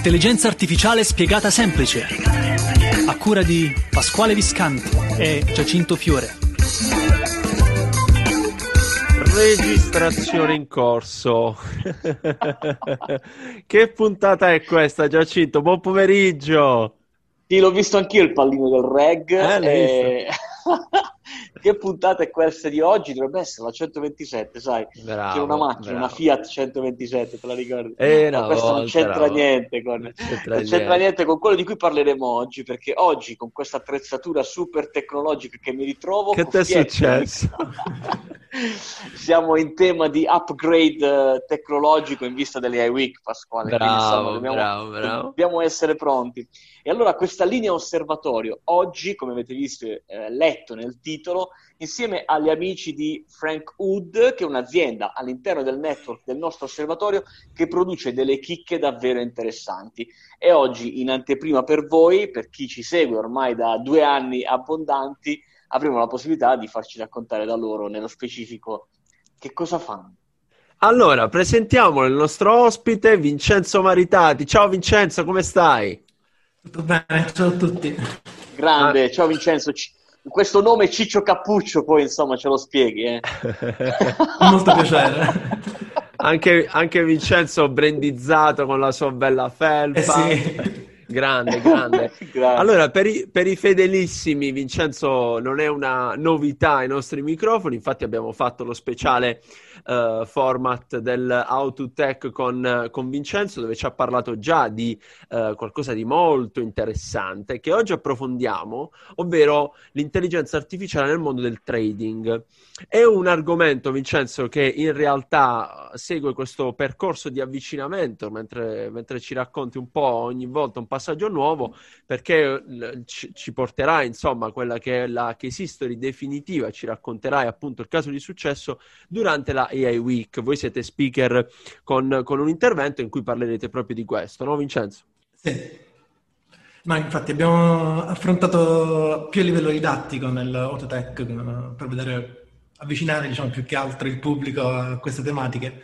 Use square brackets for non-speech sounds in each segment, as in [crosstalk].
Intelligenza artificiale spiegata semplice. A cura di Pasquale Viscanti e Giacinto Fiore. Registrazione in corso. [laughs] che puntata è questa, Giacinto? Buon pomeriggio. Sì, l'ho visto anch'io il pallino del reg. Eh, e... [laughs] che puntata è questa di oggi? Dovrebbe essere la 127, sai? Bravo, C'è una macchina, bravo. una Fiat 127, te la ricordi? Eh, una questo non c'entra volta. niente con... Non c'entra non c'entra niente. niente con quello di cui parleremo oggi, perché oggi con questa attrezzatura super tecnologica che mi ritrovo... Che ti è successo? [laughs] Siamo in tema di upgrade eh, tecnologico in vista delle iWeek, Pasquale. quindi, Bravo, insomma, dobbiamo, bravo, bravo. dobbiamo essere pronti. E allora questa linea osservatorio, oggi, come avete visto eh, letto nel titolo, insieme agli amici di Frank Wood, che è un'azienda all'interno del network del nostro osservatorio che produce delle chicche davvero interessanti. E oggi, in anteprima per voi, per chi ci segue ormai da due anni abbondanti, avremo la possibilità di farci raccontare da loro nello specifico che cosa fanno. Allora, presentiamo il nostro ospite, Vincenzo Maritati. Ciao Vincenzo, come stai? Tutto bene, ciao a tutti. Grande, Ah. ciao Vincenzo. Ci- Questo nome Ciccio Cappuccio, poi insomma ce lo spieghi. Eh? [laughs] Molto piacere. Anche, anche Vincenzo brandizzato con la sua bella felpa. Eh sì. Grande, [laughs] grande. Grande. Allora, per i, per i fedelissimi, Vincenzo non è una novità ai nostri microfoni, infatti abbiamo fatto lo speciale eh, format del How to Tech con, con Vincenzo, dove ci ha parlato già di eh, qualcosa di molto interessante che oggi approfondiamo, ovvero l'intelligenza artificiale nel mondo del trading. È un argomento, Vincenzo, che in realtà segue questo percorso di avvicinamento mentre, mentre ci racconti un po' ogni volta un passaggio nuovo, perché eh, ci, ci porterà, insomma, quella che è la case history definitiva, ci racconterai appunto il caso di successo durante la AI Week. Voi siete speaker con, con un intervento in cui parlerete proprio di questo, no, Vincenzo? Sì. Ma infatti abbiamo affrontato più a livello didattico nell'Autotech per vedere, avvicinare diciamo più che altro il pubblico a queste tematiche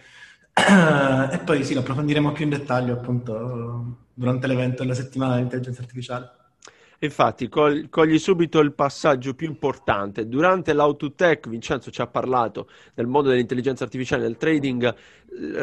[clears throat] e poi sì, lo approfondiremo più in dettaglio appunto durante l'evento della settimana dell'intelligenza artificiale. Infatti, cogli subito il passaggio più importante. Durante l'Autotech, Vincenzo ci ha parlato del mondo dell'intelligenza artificiale nel trading, eh,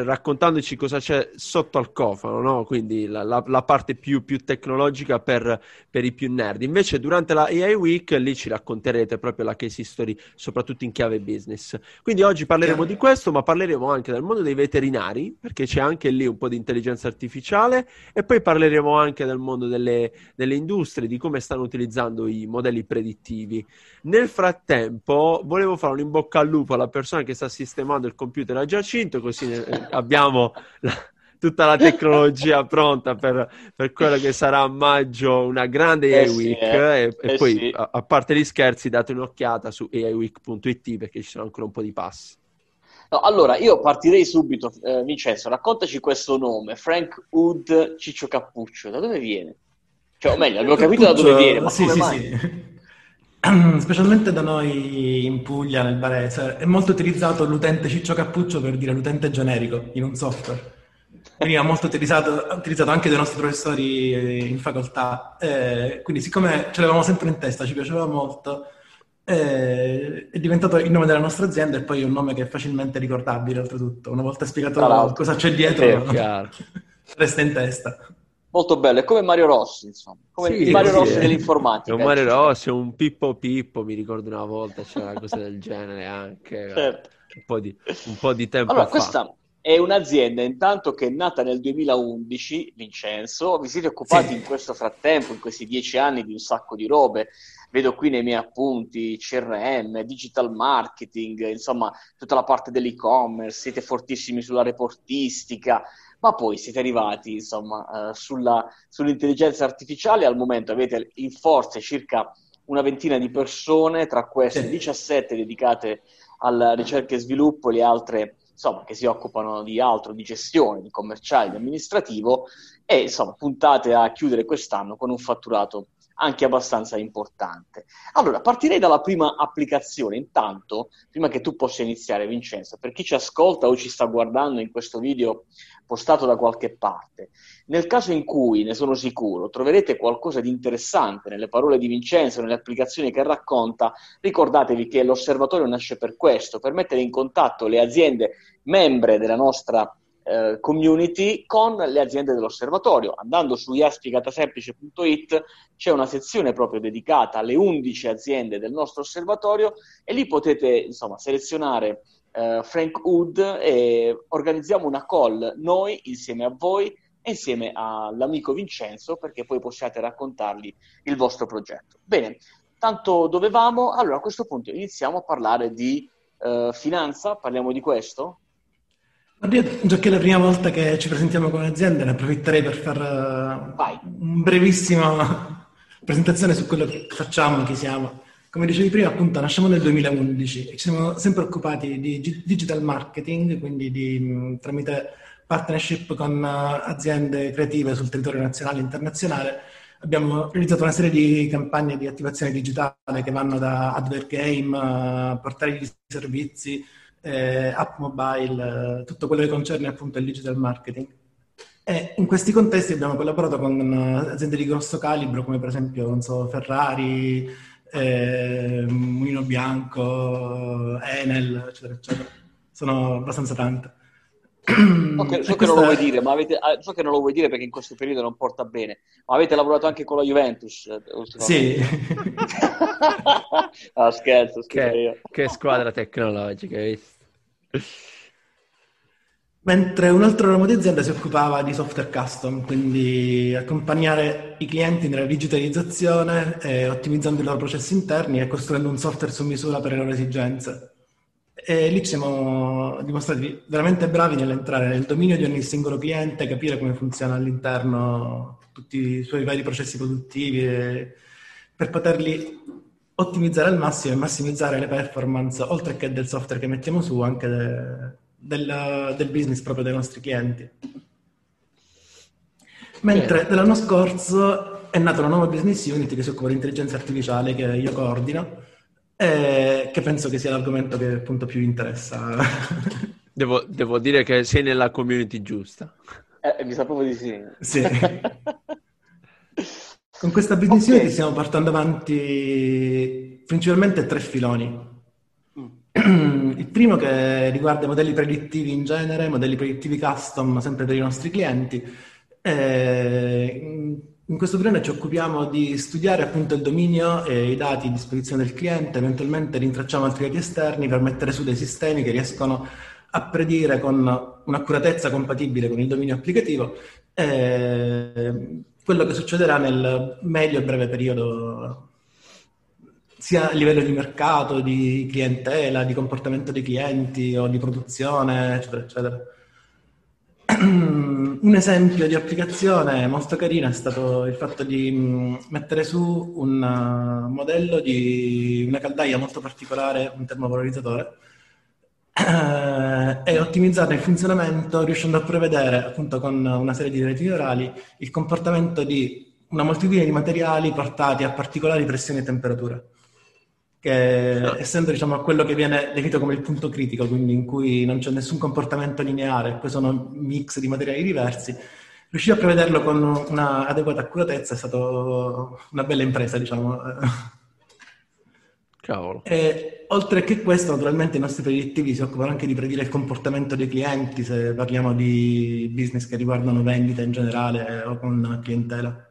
raccontandoci cosa c'è sotto al cofano, no? Quindi la, la- la parte più, più tecnologica per, per i più nerd. Invece, durante la AI Week, lì ci racconterete proprio la case history, soprattutto in chiave business. Quindi oggi parleremo di questo, ma parleremo anche del mondo dei veterinari, perché c'è anche lì un po' di intelligenza artificiale, e poi parleremo anche del mondo delle delle industrie, di come stanno utilizzando i modelli predittivi. Nel frattempo, volevo fare un in bocca al lupo alla persona che sta sistemando il computer a Giacinto, così eh, [laughs] abbiamo la- tutta la tecnologia pronta per, per quello che sarà a maggio una grande Eh AI sì, Week. eh. E, e Eh poi, sì. a, a parte gli scherzi, date un'occhiata su aiweek.it perché ci sono ancora un po' di passi. No, allora, io partirei subito, eh, Vincenzo, raccontaci questo nome, Frank Wood Ciccio Cappuccio, da dove viene? Cioè, o meglio, abbiamo capito da dove viene, ma sì, come sì, mai? sì. [clears throat] Specialmente da noi in Puglia, nel Varese, è molto utilizzato l'utente Ciccio Cappuccio per dire l'utente generico in un software. Veniva molto utilizzato, utilizzato anche dai nostri professori eh, in facoltà. Eh, quindi, siccome ce l'avevamo sempre in testa, ci piaceva molto, eh, è diventato il nome della nostra azienda e poi è un nome che è facilmente ricordabile, oltretutto. Una volta spiegato cosa c'è dietro, [laughs] resta in testa. Molto bello, è come Mario Rossi, insomma, come Sì, il Mario sì, Rossi è- dell'informatica. È un Mario Ciccio Rossi, un Pippo Pippo, mi ricordo una volta c'era una cosa del genere anche, [laughs] Certo. un po' di, un po' di tempo Allora, fa. questa è un'azienda intanto che è nata nel 2011, Vincenzo, vi siete occupati Sì. in questo frattempo, in questi dieci anni, di un sacco di robe. Vedo qui nei miei appunti CRM, digital marketing, insomma, tutta la parte dell'e-commerce, siete fortissimi sulla reportistica, ma poi siete arrivati, insomma, eh, sulla- sull'intelligenza artificiale. Al momento avete in forza circa una ventina di persone, tra queste Sì. 17 dedicate alla ricerca e sviluppo, le altre insomma, che si occupano di altro, di gestione, di commerciale, di amministrativo e insomma puntate a chiudere quest'anno con un fatturato anche abbastanza importante. Allora, partirei dalla prima applicazione. Intanto, prima che tu possa iniziare, Vincenzo, per chi ci ascolta o ci sta guardando in questo video postato da qualche parte, nel caso in cui, ne sono sicuro, troverete qualcosa di interessante nelle parole di Vincenzo, nelle applicazioni che racconta, ricordatevi che l'osservatorio nasce per questo, per mettere in contatto le aziende membre della nostra eh, community con le aziende dell'osservatorio. Andando su iaspiegatasemplice.it c'è una sezione proprio dedicata alle 11 aziende del nostro osservatorio e lì potete insomma selezionare eh, Frank Wood e organizziamo una call noi insieme a voi e insieme all'amico Vincenzo perché poi possiate raccontargli il vostro progetto. Bene, tanto dovevamo, allora a questo punto iniziamo a parlare di uh, finanza, parliamo di questo? Già che è la prima volta che ci presentiamo come azienda, ne approfitterei per fare uh, un brevissima presentazione su quello che facciamo, chi siamo. Come dicevi prima, appunto, nasciamo nel 2011 e ci siamo sempre occupati di digital marketing, quindi di, tramite partnership con uh, aziende creative sul territorio nazionale e internazionale. Abbiamo realizzato una serie di campagne di attivazione digitale che vanno da advert game, uh, portare di servizi, eh, app mobile, eh, tutto quello che concerne appunto il digital marketing. E in questi contesti abbiamo collaborato con eh, aziende di grosso calibro come per esempio so, Ferrari, eh, Mulino Bianco, Enel, eccetera, eccetera. Sono abbastanza tante. So che, so, che non lo vuoi dire, ma avete, ah, so che non lo vuoi dire perché in questo periodo non porta bene, ma avete lavorato anche con la Juventus? Eh, sì. [laughs] ah, scherzo, scherzo che, che, squadra tecnologica, hai visto? Mentre un altro ramo di azienda si occupava di software custom, quindi accompagnare i clienti nella digitalizzazione, eh, ottimizzando i loro processi interni e costruendo un software su misura per le loro esigenze. E lì ci siamo dimostrati veramente bravi nell'entrare nel dominio di ogni singolo cliente, capire come funziona all'interno tutti i suoi vari processi produttivi per poterli ottimizzare al massimo e massimizzare le performance, oltre che del software che mettiamo su, anche de, del, del, business proprio dei nostri clienti. Mentre dell'anno scorso è nata una nuova business unit che si occupa di intelligenza artificiale, che io coordino, e che penso che sia l'argomento che appunto più interessa. [laughs] Devo, devo dire che sei nella community giusta. Eh, mi sa proprio di sì. Sì. [laughs] Con questa business okay. unit stiamo portando avanti principalmente tre filoni. Mm. [clears throat] Il primo che riguarda modelli predittivi in genere, modelli predittivi custom sempre per i nostri clienti. Eh, in questo filone ci occupiamo di studiare appunto il dominio e i dati a disposizione del cliente, eventualmente rintracciamo altri dati esterni per mettere su dei sistemi che riescono a predire con un'accuratezza compatibile con il dominio applicativo eh, quello che succederà nel medio e breve periodo, sia a livello di mercato, di clientela, di comportamento dei clienti o di produzione, eccetera, eccetera. [clears throat] Un esempio di applicazione molto carino è stato il fatto di mm, mettere su un uh, modello di una caldaia molto particolare, un termovalorizzatore, eh, e ottimizzarne il funzionamento riuscendo a prevedere appunto con una serie di reti neurali il comportamento di una moltitudine di materiali portati a particolari pressioni e temperature che no. essendo diciamo quello che viene definito come il punto critico quindi in cui non c'è nessun comportamento lineare poi sono mix di materiali diversi riuscire a prevederlo con una adeguata accuratezza è stata una bella impresa diciamo. E, oltre che questo, naturalmente i nostri predittivi si occupano anche di predire il comportamento dei clienti, se parliamo di business che riguardano vendita in generale eh, o con clientela.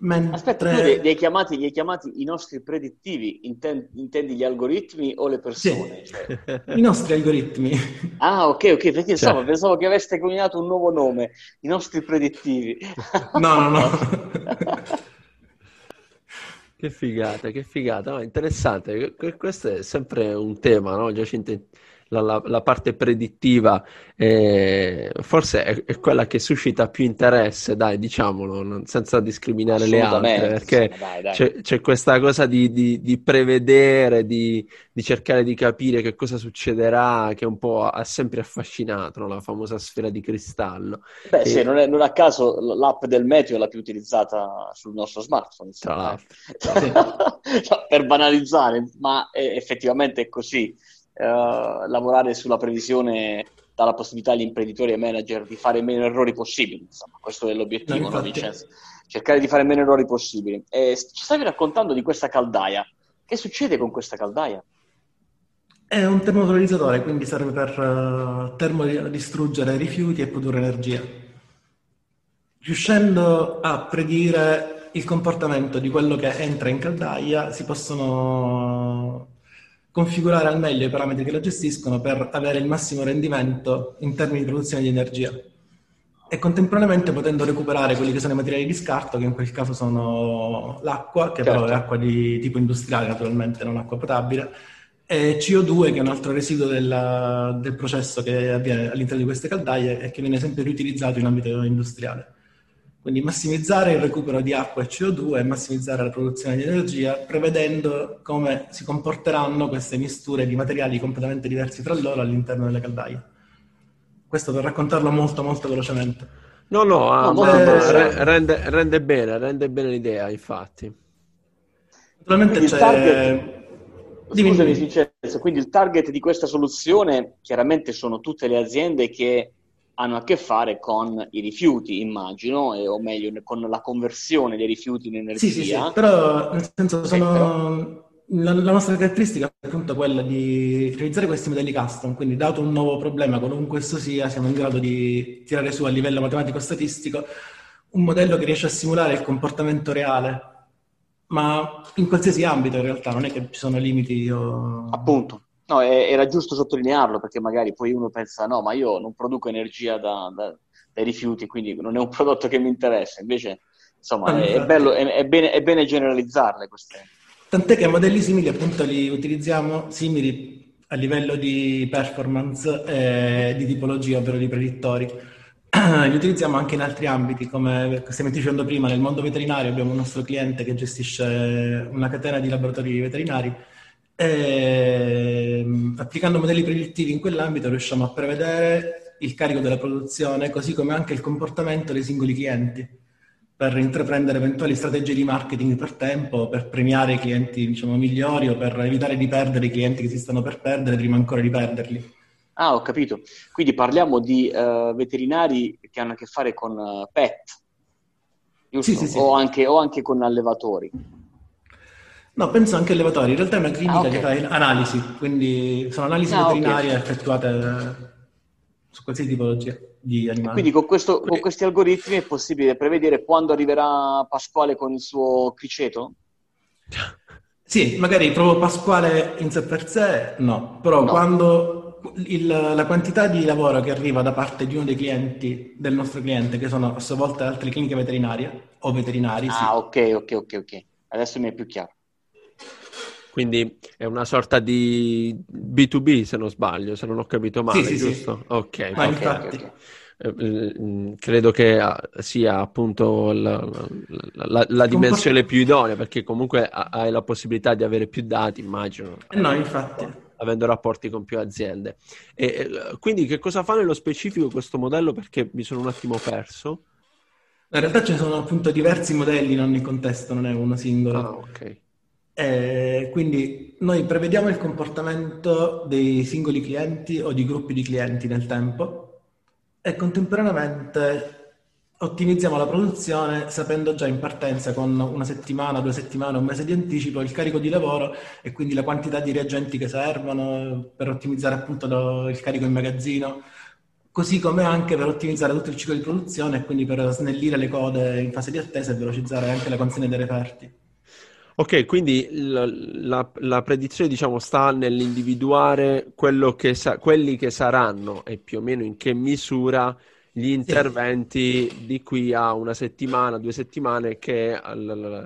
Mentre... Aspetta, tu li hai, chiamati, li hai chiamati i nostri predittivi, intendi, intendi gli algoritmi o le persone? Sì, cioè... i nostri algoritmi. Ah, ok, ok, perché cioè... so, pensavo che aveste coniato un nuovo nome, i nostri predittivi. No, no, no. [laughs] Che figata, che figata, no, interessante. Questo è sempre un tema, no, Giacinto? La, la, la parte predittiva eh, forse è, è, quella che suscita più interesse, dai, diciamolo, non, senza discriminare le altre, perché dai, dai. C'è, c'è, questa cosa di, di, di prevedere, di, di, cercare di capire che cosa succederà, che un po' ha sempre affascinato, no? la famosa sfera di cristallo. Beh, e... sì, non, è, non, a caso l'app del meteo è la più utilizzata sul nostro smartphone. Tra l'altro. [laughs] per banalizzare, ma è, effettivamente è così. Uh, lavorare sulla previsione dà la possibilità agli imprenditori e ai manager di fare meno errori possibili. Insomma, questo è l'obiettivo, no, Vincenzo? Cercare di fare meno errori possibili. E ci stavi raccontando di questa caldaia. Che succede con questa caldaia? È un termovalorizzatore, quindi serve per uh, termodistruggere rifiuti e produrre energia. Riuscendo a predire il comportamento di quello che entra in caldaia, si possono configurare al meglio i parametri che la gestiscono per avere il massimo rendimento in termini di produzione di energia e contemporaneamente potendo recuperare quelli che sono i materiali di scarto, che in quel caso sono l'acqua, che certo. però è certo. acqua di tipo industriale naturalmente, non acqua potabile, e CO2 che è un altro residuo della, del processo che avviene all'interno di queste caldaie e che viene sempre riutilizzato in ambito industriale. Quindi massimizzare il recupero di acqua e CO2 e massimizzare la produzione di energia, prevedendo come si comporteranno queste misture di materiali completamente diversi tra loro all'interno delle caldaie. Questo per raccontarlo molto molto velocemente. No, no, ah, no eh, rende, rende, bene, rende bene l'idea, infatti. Naturalmente c'è... Target... Scusami Vincenzo, quindi il target di questa soluzione chiaramente sono tutte le aziende che hanno a che fare con i rifiuti, immagino, e, o meglio, con la conversione dei rifiuti in energia. Sì, sì, sì. però nel senso sono... La, la, nostra caratteristica è appunto quella di realizzare questi modelli custom, quindi dato un nuovo problema, qualunque esso sia, siamo in grado di tirare su a livello matematico-statistico un modello che riesce a simulare il comportamento reale, ma in qualsiasi ambito in realtà, non è che ci sono limiti o... Appunto. No, era giusto sottolinearlo perché magari poi uno pensa no, ma io non produco energia da, da, dai rifiuti, quindi non è un prodotto che mi interessa. Invece, insomma, ah, è, è, bello, è, è, bene, è, bene, generalizzarle queste. Tant'è che modelli simili appunto li utilizziamo simili a livello di performance e di tipologia, ovvero di predittori. [clears throat] li utilizziamo anche in altri ambiti, come stiamo dicendo prima, nel mondo veterinario abbiamo un nostro cliente che gestisce una catena di laboratori veterinari e, ehm, applicando modelli predittivi in quell'ambito riusciamo a prevedere il carico della produzione, così come anche il comportamento dei singoli clienti, per intraprendere eventuali strategie di marketing per tempo, per premiare i clienti diciamo, migliori o per evitare di perdere i clienti che si stanno per perdere prima ancora di perderli. Ah, ho capito. Quindi parliamo di uh, veterinari che hanno a che fare con uh, pet? Sì, sì, sì. O, anche, o anche con allevatori. No, penso anche allevatori. In realtà è una clinica ah, okay. che fa analisi, quindi sono analisi ah, veterinarie okay. effettuate su qualsiasi tipologia di animali. Quindi con, questo, con, questi algoritmi è possibile prevedere quando arriverà Pasquale con il suo criceto? Sì, magari proprio Pasquale in sé per sé no, però no. quando il, la quantità di lavoro che arriva da parte di uno dei clienti del nostro cliente, che sono a sua volta altre cliniche veterinarie o veterinari. Ah, sì. ok, ok, ok, ok. Adesso mi è più chiaro. Quindi è una sorta di B2B, se non sbaglio, se non ho capito male, sì, giusto? Sì. Ok, Ma infatti. Okay. Eh, mm, credo che ah, sia appunto la, la, la dimensione più idonea perché comunque hai la possibilità di avere più dati, immagino. Eh no, infatti. Avendo rapporti con più aziende. E, eh, quindi che cosa fa nello specifico questo modello? Perché mi sono un attimo perso. In realtà ci sono appunto diversi modelli in ogni contesto, non è uno singolo. Ah, ok. Eh, quindi noi prevediamo il comportamento dei singoli clienti o di gruppi di clienti nel tempo e contemporaneamente ottimizziamo la produzione sapendo già in partenza con una settimana, due settimane, un mese di anticipo il carico di lavoro e quindi la quantità di reagenti che servono per ottimizzare appunto il carico in magazzino, così come anche per ottimizzare tutto il ciclo di produzione e quindi per snellire le code in fase di attesa e velocizzare anche la consegna dei referti. Ok, quindi la, la, la, predizione diciamo sta nell'individuare che sa- quelli che saranno e più o meno in che misura gli interventi sì. di qui a una settimana, due settimane che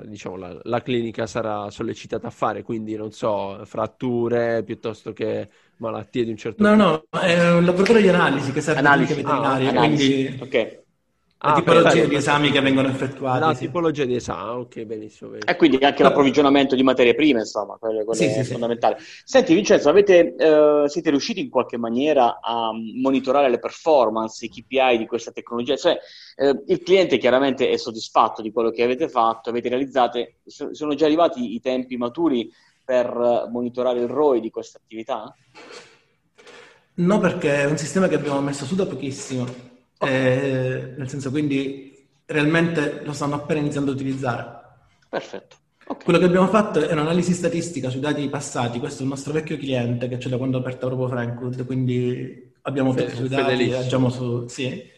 diciamo, la, la, clinica sarà sollecitata a fare, quindi non so, fratture piuttosto che malattie di un certo tipo. No, no, è un laboratorio di analisi che serve analisi. veterinaria, ah, quindi... Ok la ah, tipologia di esami che vengono effettuati. La sì. tipologia di esami, ok, benissimo. benissimo. E quindi anche l'approvvigionamento di materie prime, insomma, quello, quello sì, è sì, fondamentale. Senti Vincenzo, avete, eh, siete riusciti in qualche maniera a monitorare le performance, i KPI di questa tecnologia? Cioè, eh, il cliente chiaramente è soddisfatto di quello che avete fatto, avete realizzato, sono già arrivati i tempi maturi per monitorare il ROI di questa attività? No, perché è un sistema che abbiamo messo su da pochissimo eh, nel senso quindi realmente lo stanno appena iniziando a utilizzare. Perfetto. Okay. Quello che abbiamo fatto è un'analisi statistica sui dati passati, questo è il nostro vecchio cliente che ce l'ha quando ha aperto proprio Frankwood, quindi abbiamo tutti i dati, agiamo su... Sì.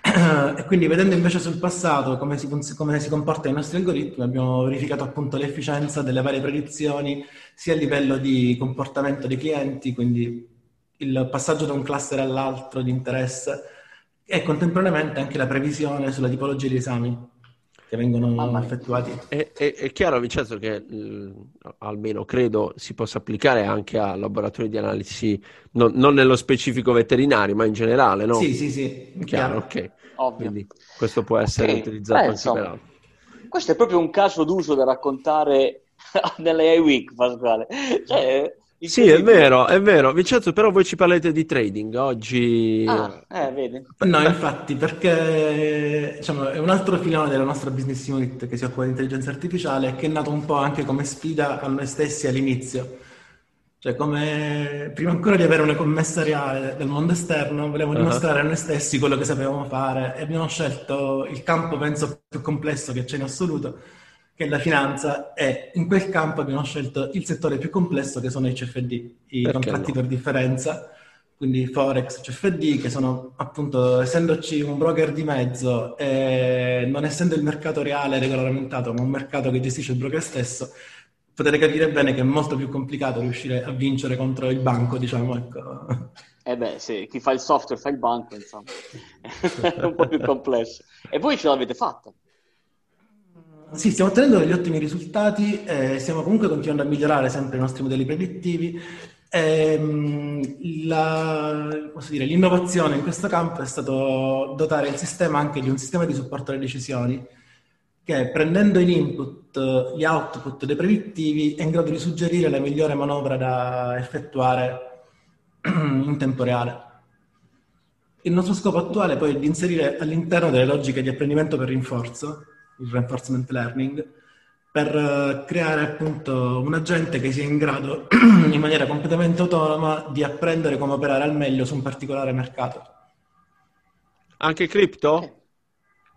[clears throat] e quindi vedendo invece sul passato come si, come si comporta i nostri algoritmi, abbiamo verificato appunto l'efficienza delle varie predizioni, sia a livello di comportamento dei clienti, quindi il passaggio da un cluster all'altro di interesse, e contemporaneamente anche la previsione sulla tipologia di esami che vengono effettuati. È, è, è, chiaro, Vincenzo, che eh, almeno credo si possa applicare anche a laboratori di analisi, no, non nello specifico veterinario, ma in generale, no? Sì, sì, sì. Chiaro, chiaro. ok. Quindi questo può essere okay. utilizzato Beh, anche insomma, per altro. Questo è proprio un caso d'uso da raccontare [laughs] nelle Week, Pasquale. Cioè, sì, è vero, è vero. Vincenzo, però voi ci parlete di trading oggi. Ah, eh, vedi. No, infatti, perché diciamo, è un altro filone della nostra business unit che si occupa di intelligenza artificiale che è nato un po' anche come sfida a noi stessi all'inizio. Cioè, come prima ancora di avere una commessa reale del mondo esterno, volevamo uh-huh. dimostrare a noi stessi quello che sapevamo fare e abbiamo scelto il campo, penso, più complesso che c'è in assoluto, che è la finanza e in quel campo abbiamo scelto il settore più complesso che sono i CFD, i Perché contratti no? per differenza, quindi Forex, CFD, che sono appunto, essendoci un broker di mezzo e non essendo il mercato reale regolamentato, ma un mercato che gestisce il broker stesso, potete capire bene che è molto più complicato riuscire a vincere contro il banco, diciamo, ecco. Eh beh, sì, chi fa il software fa il banco, insomma, [laughs] è un po' più complesso. E voi ce l'avete fatta? Sì, stiamo ottenendo degli ottimi risultati, eh, stiamo comunque continuando a migliorare sempre i nostri modelli predittivi. Eh, la, dire, l'innovazione in questo campo è stato dotare il sistema anche di un sistema di supporto alle decisioni che prendendo in input gli output dei predittivi è in grado di suggerire la migliore manovra da effettuare [clears throat] in tempo reale. Il nostro scopo attuale poi è di inserire all'interno delle logiche di apprendimento per rinforzo il reinforcement learning, per eh, creare appunto un agente che sia in grado [clears throat] in maniera completamente autonoma di apprendere come operare al meglio su un particolare mercato. Anche cripto?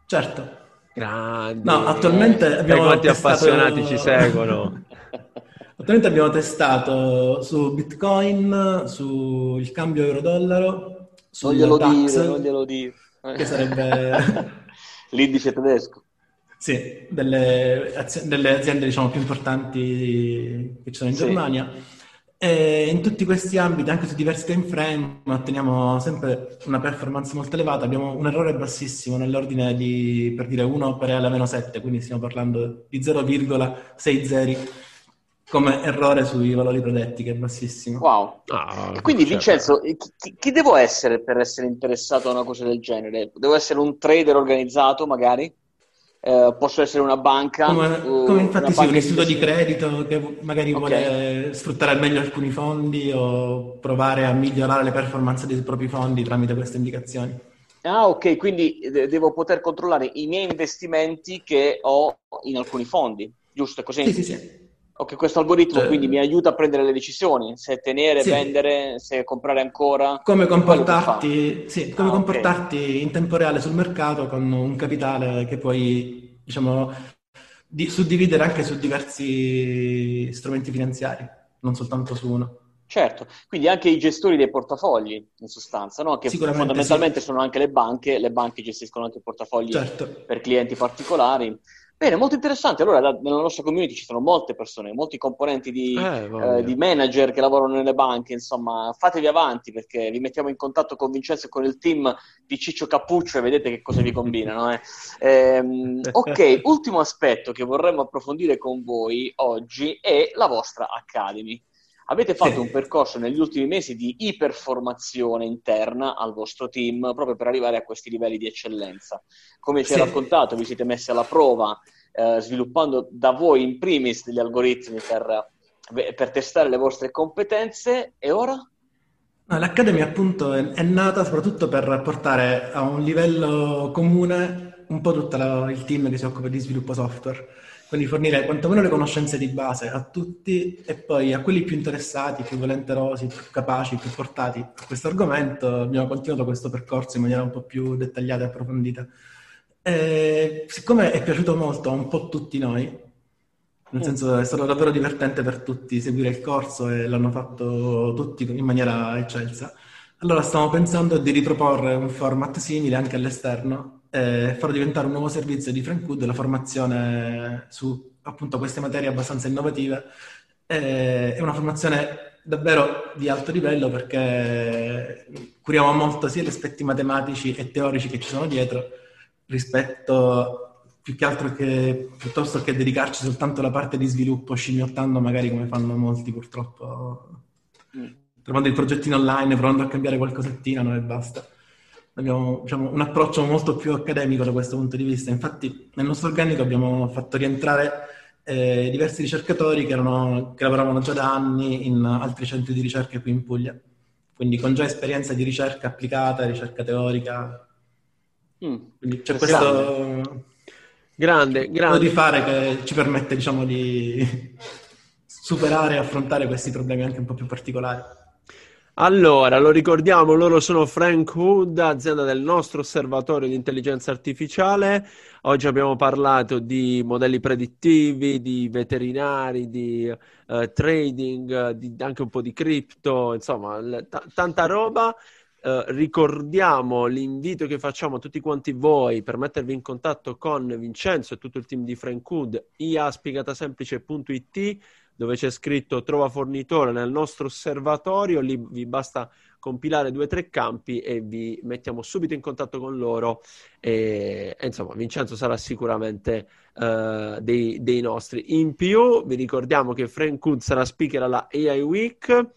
Certo. Grande. No, attualmente abbiamo quanti testato... appassionati ci seguono. [laughs] attualmente abbiamo testato su Bitcoin, sul cambio euro-dollaro, non glielo DAX, dire, non glielo dire. Che sarebbe [laughs] l'indice tedesco. Sì, delle, aziende, delle aziende diciamo, più importanti che ci sono in sì. Germania. E in tutti questi ambiti, anche su diversi time frame, otteniamo sempre una performance molto elevata. Abbiamo un errore bassissimo nell'ordine di, per dire, 1 per E alla meno 7, quindi stiamo parlando di 0,60 come errore sui valori prodetti, che è bassissimo. Wow. Ah, quindi certo. Vincenzo, chi, chi, devo essere per essere interessato a una cosa del genere? Devo essere un trader organizzato, magari? Eh, posso essere una banca. Come, come infatti sì, un istituto di credito che magari okay. vuole sfruttare al meglio alcuni fondi o provare a migliorare le performance dei propri fondi tramite queste indicazioni. Ah, ok, quindi devo poter controllare i miei investimenti che ho in alcuni fondi, giusto? Così? Sì, sì, sì. Ok, questo algoritmo cioè, quindi mi aiuta a prendere le decisioni, se tenere, sì. vendere, se comprare ancora. Come comportarti, sì, come ah, comportarti okay. in tempo reale sul mercato con un capitale che puoi, diciamo, di, suddividere anche su diversi strumenti finanziari, non soltanto su uno. Certo, quindi anche i gestori dei portafogli, in sostanza, no? che fondamentalmente sì. sono anche le banche, le banche gestiscono anche portafogli certo. per clienti particolari. Bene, molto interessante. Allora, da, nella nostra community ci sono molte persone, molti componenti di, eh, eh, di, manager che lavorano nelle banche. Insomma, fatevi avanti perché vi mettiamo in contatto con Vincenzo e con il team di Ciccio Cappuccio e vedete che cosa vi combinano. Eh. [laughs] Ehm, ok, ultimo aspetto che vorremmo approfondire con voi oggi è la vostra Academy. Avete fatto un percorso negli ultimi mesi di iperformazione interna al vostro team proprio per arrivare a questi livelli di eccellenza. Come ci hai raccontato, vi siete messi alla prova eh, sviluppando da voi in primis degli algoritmi per, per testare le vostre competenze e ora? L'Academy appunto è, è, nata soprattutto per portare a un livello comune un po' tutto la, il team che si occupa di sviluppo software quindi fornire quantomeno le conoscenze di base a tutti e poi a quelli più interessati, più volenterosi, più capaci, più portati a questo argomento, abbiamo continuato questo percorso in maniera un po' più dettagliata e approfondita. E siccome è piaciuto molto a un po' tutti noi, nel mm. senso è stato davvero divertente per tutti seguire il corso e l'hanno fatto tutti in maniera eccelsa, allora stiamo pensando di riproporre un format simile anche all'esterno e farlo diventare un nuovo servizio di Frank Wood, la formazione su appunto queste materie abbastanza innovative. È una formazione davvero di alto livello perché curiamo molto sia gli aspetti matematici e teorici che ci sono dietro rispetto più che altro che piuttosto che dedicarci soltanto alla parte di sviluppo scimmiottando magari come fanno molti purtroppo mm. trovando il progettino online provando a cambiare qualcosettino e basta abbiamo diciamo, un approccio molto più accademico da questo punto di vista. Infatti, nel nostro organico abbiamo fatto rientrare eh, diversi ricercatori che, erano, che, lavoravano già da anni in altri centri di ricerca qui in Puglia, quindi con già esperienza di ricerca applicata, ricerca teorica. Mm, quindi c'è questo grande, grande. di fare che ci permette diciamo, di [laughs] superare e affrontare questi problemi anche un po' più particolari. Allora, lo ricordiamo, loro sono Frank Hood, azienda del nostro osservatorio di intelligenza artificiale. Oggi abbiamo parlato di modelli predittivi, di veterinari, di uh, trading, di, anche un po' di cripto, insomma, t- tanta roba. Uh, ricordiamo l'invito che facciamo a tutti quanti voi per mettervi in contatto con Vincenzo e tutto il team di Frank Hood, iaspiegatasemplice.it dove c'è scritto trova fornitore nel nostro osservatorio, lì vi basta compilare due o tre campi e vi mettiamo subito in contatto con loro e, e insomma Vincenzo sarà sicuramente uh, dei, dei, nostri. In più vi ricordiamo che Frank Hood sarà speaker alla AI Week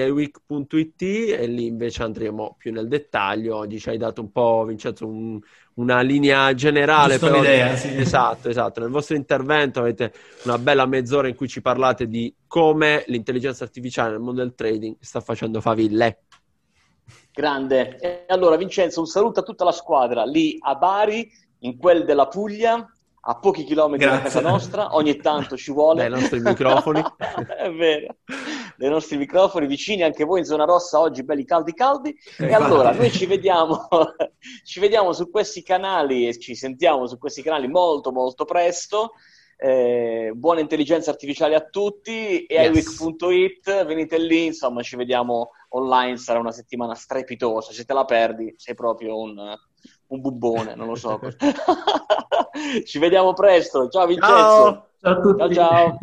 aiweek.it e lì invece andremo più nel dettaglio. Oggi ci hai dato un po', Vincenzo, un, una linea generale. Però, un'idea, sì. Esatto, esatto. Nel vostro intervento avete una bella mezz'ora in cui ci parlate di come l'intelligenza artificiale nel mondo del trading sta facendo faville. Grande. E allora, Vincenzo, un saluto a tutta la squadra lì a Bari, in quel della Puglia, a pochi chilometri Grazie. da casa nostra, ogni tanto ci vuole. Dai nostri microfoni. [laughs] È vero, dai nostri microfoni vicini, anche voi in zona rossa oggi belli caldi caldi. E, e allora noi ci vediamo, [laughs] ci vediamo su questi canali e ci sentiamo su questi canali molto molto presto. Eh, buona intelligenza artificiale a tutti e yes. iWeek.it venite lì, insomma ci vediamo online, sarà una settimana strepitosa, se te la perdi sei proprio un, un bubbone, non lo so. [laughs] [laughs] Ci vediamo presto. Ciao Vincenzo. Ciao, ciao a tutti. Ciao ciao.